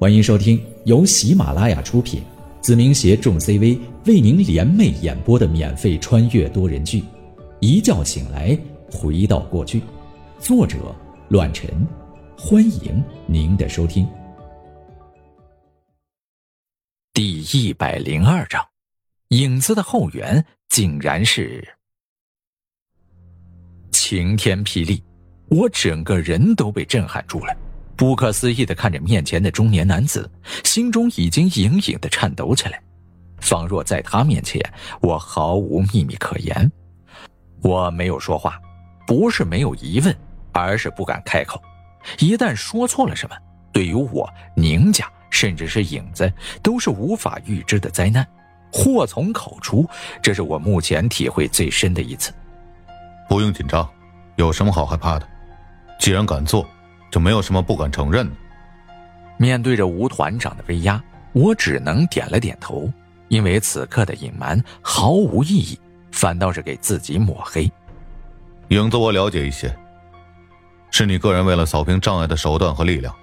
欢迎收听由喜马拉雅出品，子明携众 CV 为您联袂演播的免费穿越多人剧《一觉醒来回到过去》，作者：乱臣。欢迎您的收听。第一百零二章，影子的后援竟然是晴天霹雳，我整个人都被震撼住了，不可思议的看着面前的中年男子，心中已经隐隐的颤抖起来，仿若在他面前我毫无秘密可言。我没有说话，不是没有疑问，而是不敢开口。一旦说错了什么，对于我宁家甚至是影子，都是无法预知的灾难，祸从口出。这是我目前体会最深的一次。不用紧张，有什么好害怕的？既然敢做，就没有什么不敢承认的。面对着吴团长的威压，我只能点了点头，因为此刻的隐瞒毫无意义，反倒是给自己抹黑。影子，我了解一些。是你个人为了扫平障碍的手段和力量。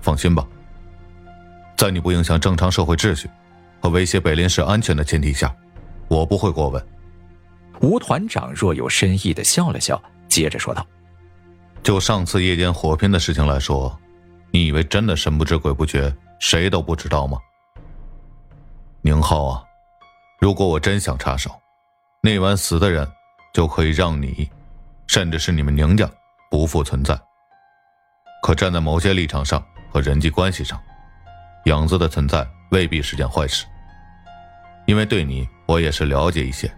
放心吧，在你不影响正常社会秩序和威胁北林市安全的前提下，我不会过问。吴团长若有深意的笑了笑，接着说道：“就上次夜间火拼的事情来说，你以为真的神不知鬼不觉，谁都不知道吗？宁浩啊，如果我真想插手，那晚死的人就可以让你，甚至是你们宁家。”不复存在。可站在某些立场上和人际关系上，影子的存在未必是件坏事。因为对你，我也是了解一些。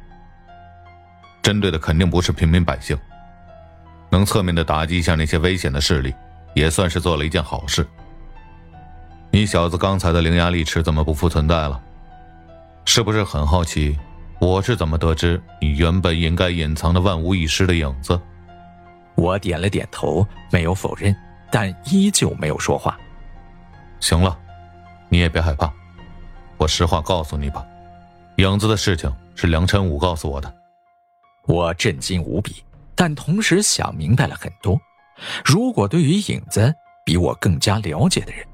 针对的肯定不是平民百姓，能侧面的打击一下那些危险的势力，也算是做了一件好事。你小子刚才的伶牙俐齿怎么不复存在了？是不是很好奇，我是怎么得知你原本应该隐藏的万无一失的影子？我点了点头，没有否认，但依旧没有说话。行了，你也别害怕，我实话告诉你吧，影子的事情是梁晨武告诉我的。我震惊无比，但同时想明白了很多。如果对于影子比我更加了解的人，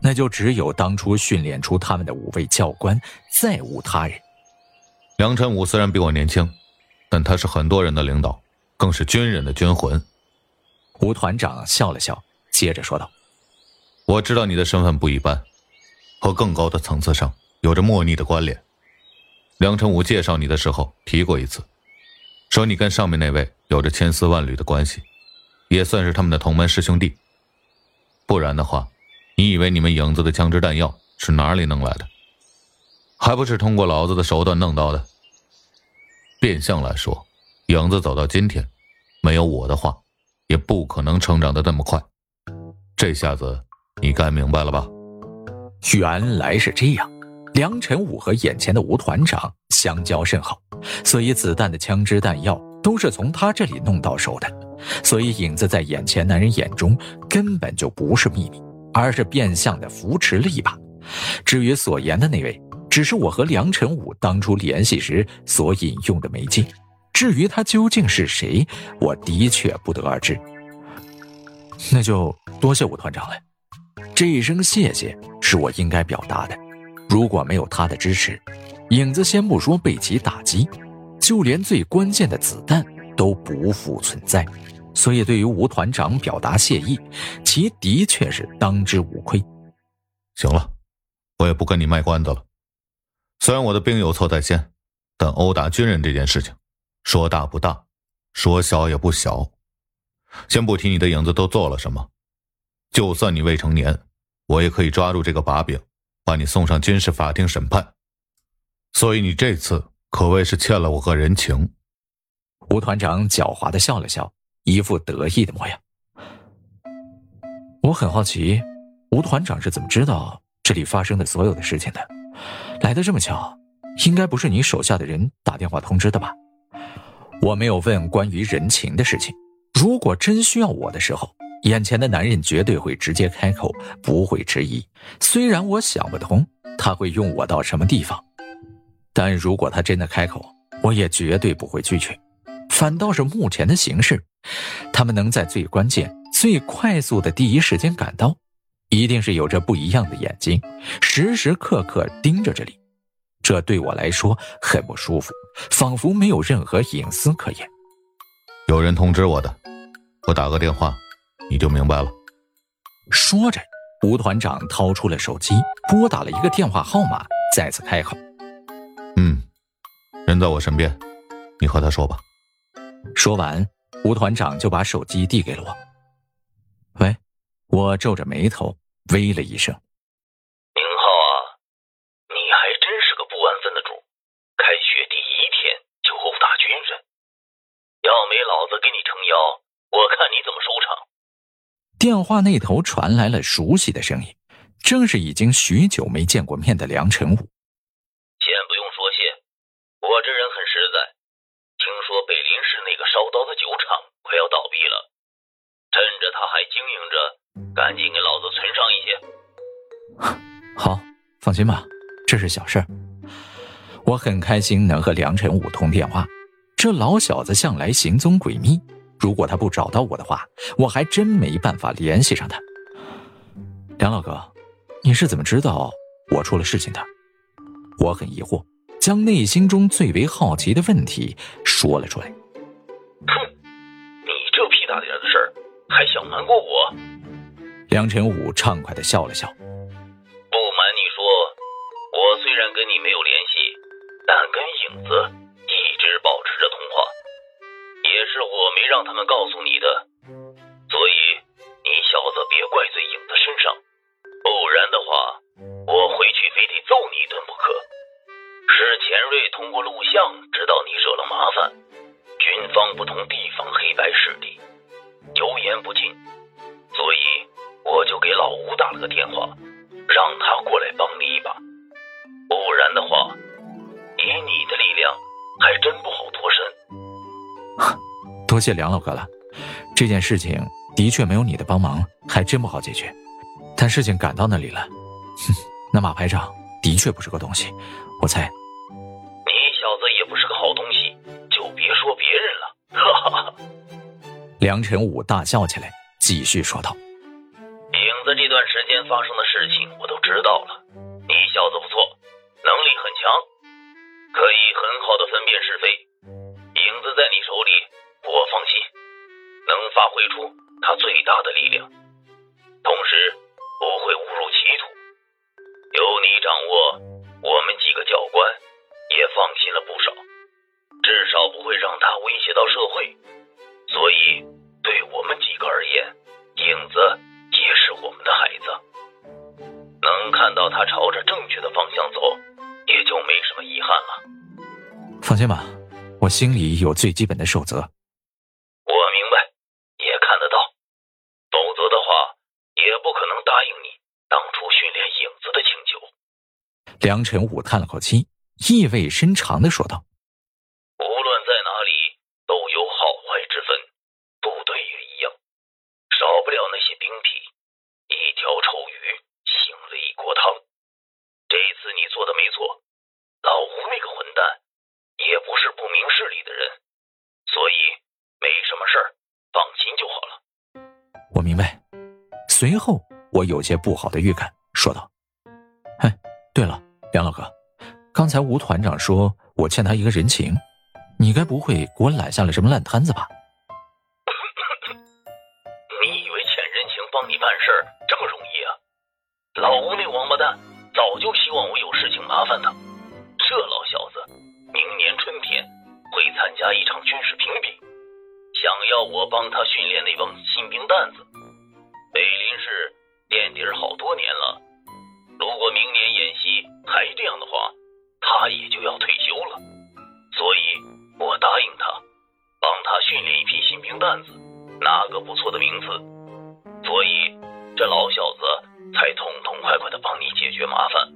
那就只有当初训练出他们的五位教官，再无他人。梁晨武虽然比我年轻，但他是很多人的领导。更是军人的军魂。吴团长笑了笑，接着说道：“我知道你的身份不一般，和更高的层次上有着莫逆的关联。梁晨武介绍你的时候提过一次，说你跟上面那位有着千丝万缕的关系，也算是他们的同门师兄弟。不然的话，你以为你们影子的枪支弹药是哪里弄来的？还不是通过老子的手段弄到的？变相来说。”影子走到今天，没有我的话，也不可能成长的那么快。这下子你该明白了吧？原来是这样，梁晨武和眼前的吴团长相交甚好，所以子弹的枪支弹药都是从他这里弄到手的。所以影子在眼前男人眼中根本就不是秘密，而是变相的扶持了一把。至于所言的那位，只是我和梁晨武当初联系时所引用的媒介。至于他究竟是谁，我的确不得而知。那就多谢吴团长了，这一声谢谢是我应该表达的。如果没有他的支持，影子先不说被其打击，就连最关键的子弹都不复存在。所以，对于吴团长表达谢意，其的确是当之无愧。行了，我也不跟你卖关子了。虽然我的兵有错在先，但殴打军人这件事情。说大不大，说小也不小。先不提你的影子都做了什么，就算你未成年，我也可以抓住这个把柄，把你送上军事法庭审判。所以你这次可谓是欠了我个人情。吴团长狡猾的笑了笑，一副得意的模样。我很好奇，吴团长是怎么知道这里发生的所有的事情的？来的这么巧，应该不是你手下的人打电话通知的吧？我没有问关于人情的事情。如果真需要我的时候，眼前的男人绝对会直接开口，不会迟疑。虽然我想不通他会用我到什么地方，但如果他真的开口，我也绝对不会拒绝。反倒是目前的形势，他们能在最关键、最快速的第一时间赶到，一定是有着不一样的眼睛，时时刻刻盯着这里。这对我来说很不舒服，仿佛没有任何隐私可言。有人通知我的，我打个电话，你就明白了。说着，吴团长掏出了手机，拨打了一个电话号码，再次开口：“嗯，人在我身边，你和他说吧。”说完，吴团长就把手机递给了我。喂，我皱着眉头，喂了一声。宁浩啊，你还真是个不安分的主。开学第一天就殴打军人，要没老子给你撑腰，我看你怎么收场。电话那头传来了熟悉的声音，正是已经许久没见过面的梁晨武。先不用说谢，我这人很实在。听说北林市那个烧刀的酒厂快要倒闭了，趁着他还经营着，赶紧给老子存上一些。好，放心吧，这是小事儿。我很开心能和梁晨武通电话。这老小子向来行踪诡秘，如果他不找到我的话，我还真没办法联系上他。梁老哥，你是怎么知道我出了事情的？我很疑惑，将内心中最为好奇的问题说了出来。哼，你这屁大点的事儿，还想瞒过我？梁晨武畅快的笑了笑。不瞒你说，我虽然跟你没有联系，但跟影子。也是我没让他们告诉你的，所以你小子别怪罪影子身上，不然的话，我回去非得揍你一顿不可。是钱瑞通过录像知道你惹了麻烦，军方不同地方黑白势力，油盐不进，所以我就给老吴打了个电话，让他过来帮你一把，不然的话，以你的力量。还真不好脱身，多谢梁老哥了。这件事情的确没有你的帮忙，还真不好解决。但事情赶到那里了，哼，那马排长的确不是个东西。我猜，你小子也不是个好东西，就别说别人了。哈哈哈。梁晨武大笑起来，继续说道：“影子这段时间发生最大的力量，同时不会误入歧途。有你掌握，我们几个教官也放心了不少，至少不会让他威胁到社会。所以，对我们几个而言，影子也是我们的孩子，能看到他朝着正确的方向走。也就没什么遗憾了。放心吧，我心里有最基本的守则。我明白，也看得到，否则的话，也不可能答应你当初训练影子的请求。梁晨武叹了口气，意味深长的说道：“无论在哪里，都有好坏之分，部队也一样，少不了那些兵痞，一条臭鱼醒了一锅汤。”这次你做的没错，老吴那个混蛋也不是不明事理的人，所以没什么事儿，放心就好了。我明白。随后我有些不好的预感，说道：“哎，对了，梁老哥，刚才吴团长说我欠他一个人情，你该不会给我揽下了什么烂摊子吧？”你以为欠人情帮你办事这么容易啊？老吴那王八蛋！早就希望我有事情麻烦他。这老小子明年春天会参加一场军事评比，想要我帮他训练那帮新兵蛋子。北林市垫底好多年了，如果明年演习还这样的话，他也就要退休了。所以我答应他，帮他训练一批新兵蛋子，拿个不错的名次。所以这老小子。才痛痛快快的帮你解决麻烦。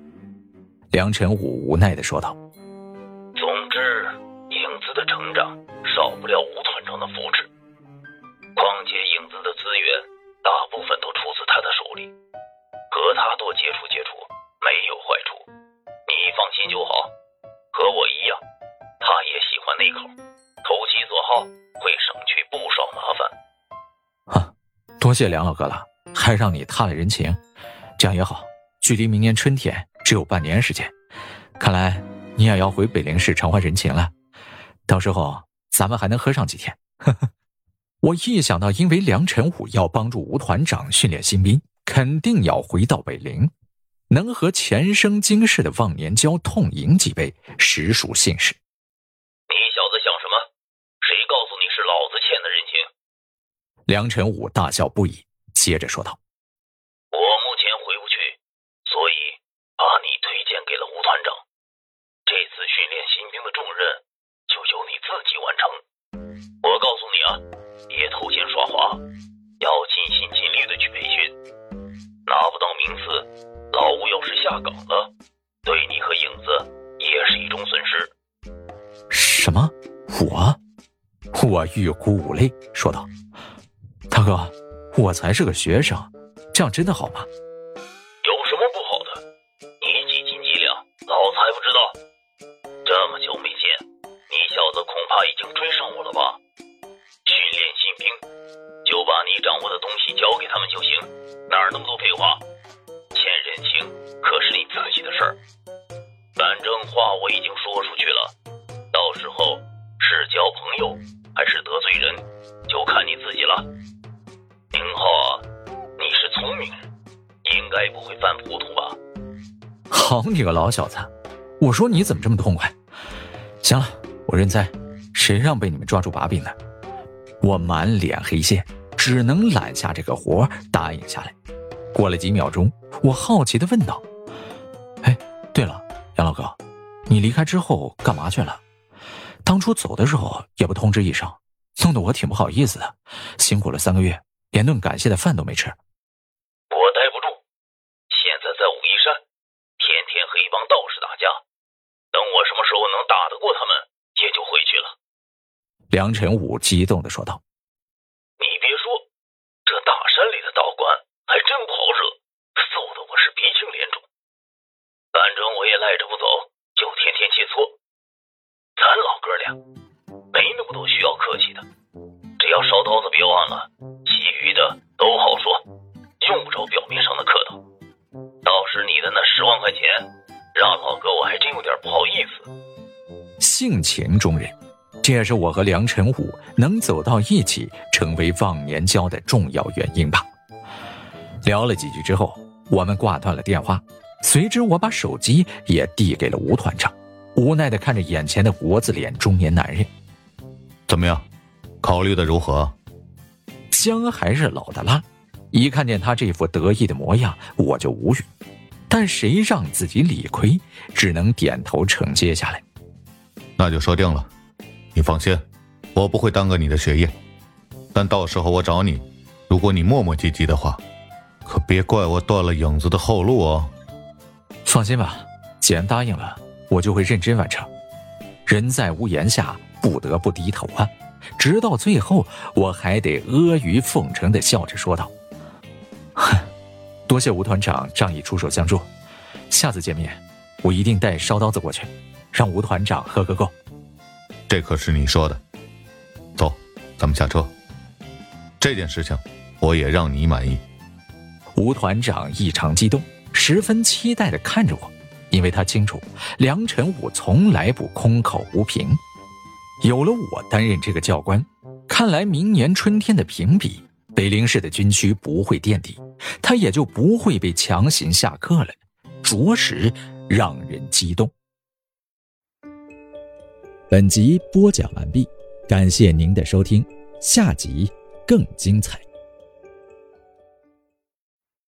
梁晨武无奈的说道：“放心就好。和我一样，他也喜欢那口，投其所好会省去不少麻烦。”哈，多谢梁老哥了。还让你踏了人情，这样也好。距离明年春天只有半年时间，看来你也要回北陵市偿还人情了。到时候咱们还能喝上几天。呵呵，我一想到因为梁晨武要帮助吴团长训练新兵，肯定要回到北陵，能和前生今世的忘年交痛饮几杯，实属幸事。你小子想什么？谁告诉你是老子欠的人情？梁晨武大笑不已，接着说道。我目前回不去，所以把你推荐给了吴团长。这次训练新兵的重任就由你自己完成。我告诉你啊，别偷奸耍滑，要尽心尽力的去培训。拿不到名次，老吴要是下岗了，对你和影子也是一种损失。什么？我？我欲哭无泪，说道：“大哥，我才是个学生，这样真的好吗？”有什么不好的？你几斤几两，老子还不知道。这么久没见，你小子恐怕已经追上我了吧？训练新兵，就把你掌握的东西交给他们就行，哪儿那么多废话？好你个老小子，我说你怎么这么痛快？行了，我认栽，谁让被你们抓住把柄呢？我满脸黑线，只能揽下这个活，答应下来。过了几秒钟，我好奇的问道：“哎，对了，杨老哥，你离开之后干嘛去了？当初走的时候也不通知一声，弄得我挺不好意思的。辛苦了三个月，连顿感谢的饭都没吃。我待不住，现在在武夷山，天天和一帮道士打架。”等我什么时候能打得过他们，也就回去了。梁晨武激动的说道：“你别说，这大山里的道观还真不好惹，揍得我是鼻青脸肿。反正我也赖着不走，就天天切磋。咱老哥俩没那么多需要客气的，只要烧刀子别忘了，其余的都好说，块钱。”让老哥，我还真有点不好意思。性情中人，这也是我和梁晨武能走到一起，成为忘年交的重要原因吧。聊了几句之后，我们挂断了电话。随之，我把手机也递给了吴团长，无奈的看着眼前的国字脸中年男人。怎么样？考虑的如何？姜还是老的辣，一看见他这副得意的模样，我就无语。但谁让自己理亏，只能点头承接下来。那就说定了，你放心，我不会耽搁你的学业。但到时候我找你，如果你磨磨唧唧的话，可别怪我断了影子的后路哦。放心吧，既然答应了，我就会认真完成。人在屋檐下，不得不低头啊。直到最后，我还得阿谀奉承的笑着说道：“哼。”多谢吴团长仗义出手相助，下次见面，我一定带烧刀子过去，让吴团长喝个够。这可是你说的。走，咱们下车。这件事情我也让你满意。吴团长异常激动，十分期待的看着我，因为他清楚梁晨武从来不空口无凭。有了我担任这个教官，看来明年春天的评比。北陵市的军区不会垫底，他也就不会被强行下课了，着实让人激动。本集播讲完毕，感谢您的收听，下集更精彩。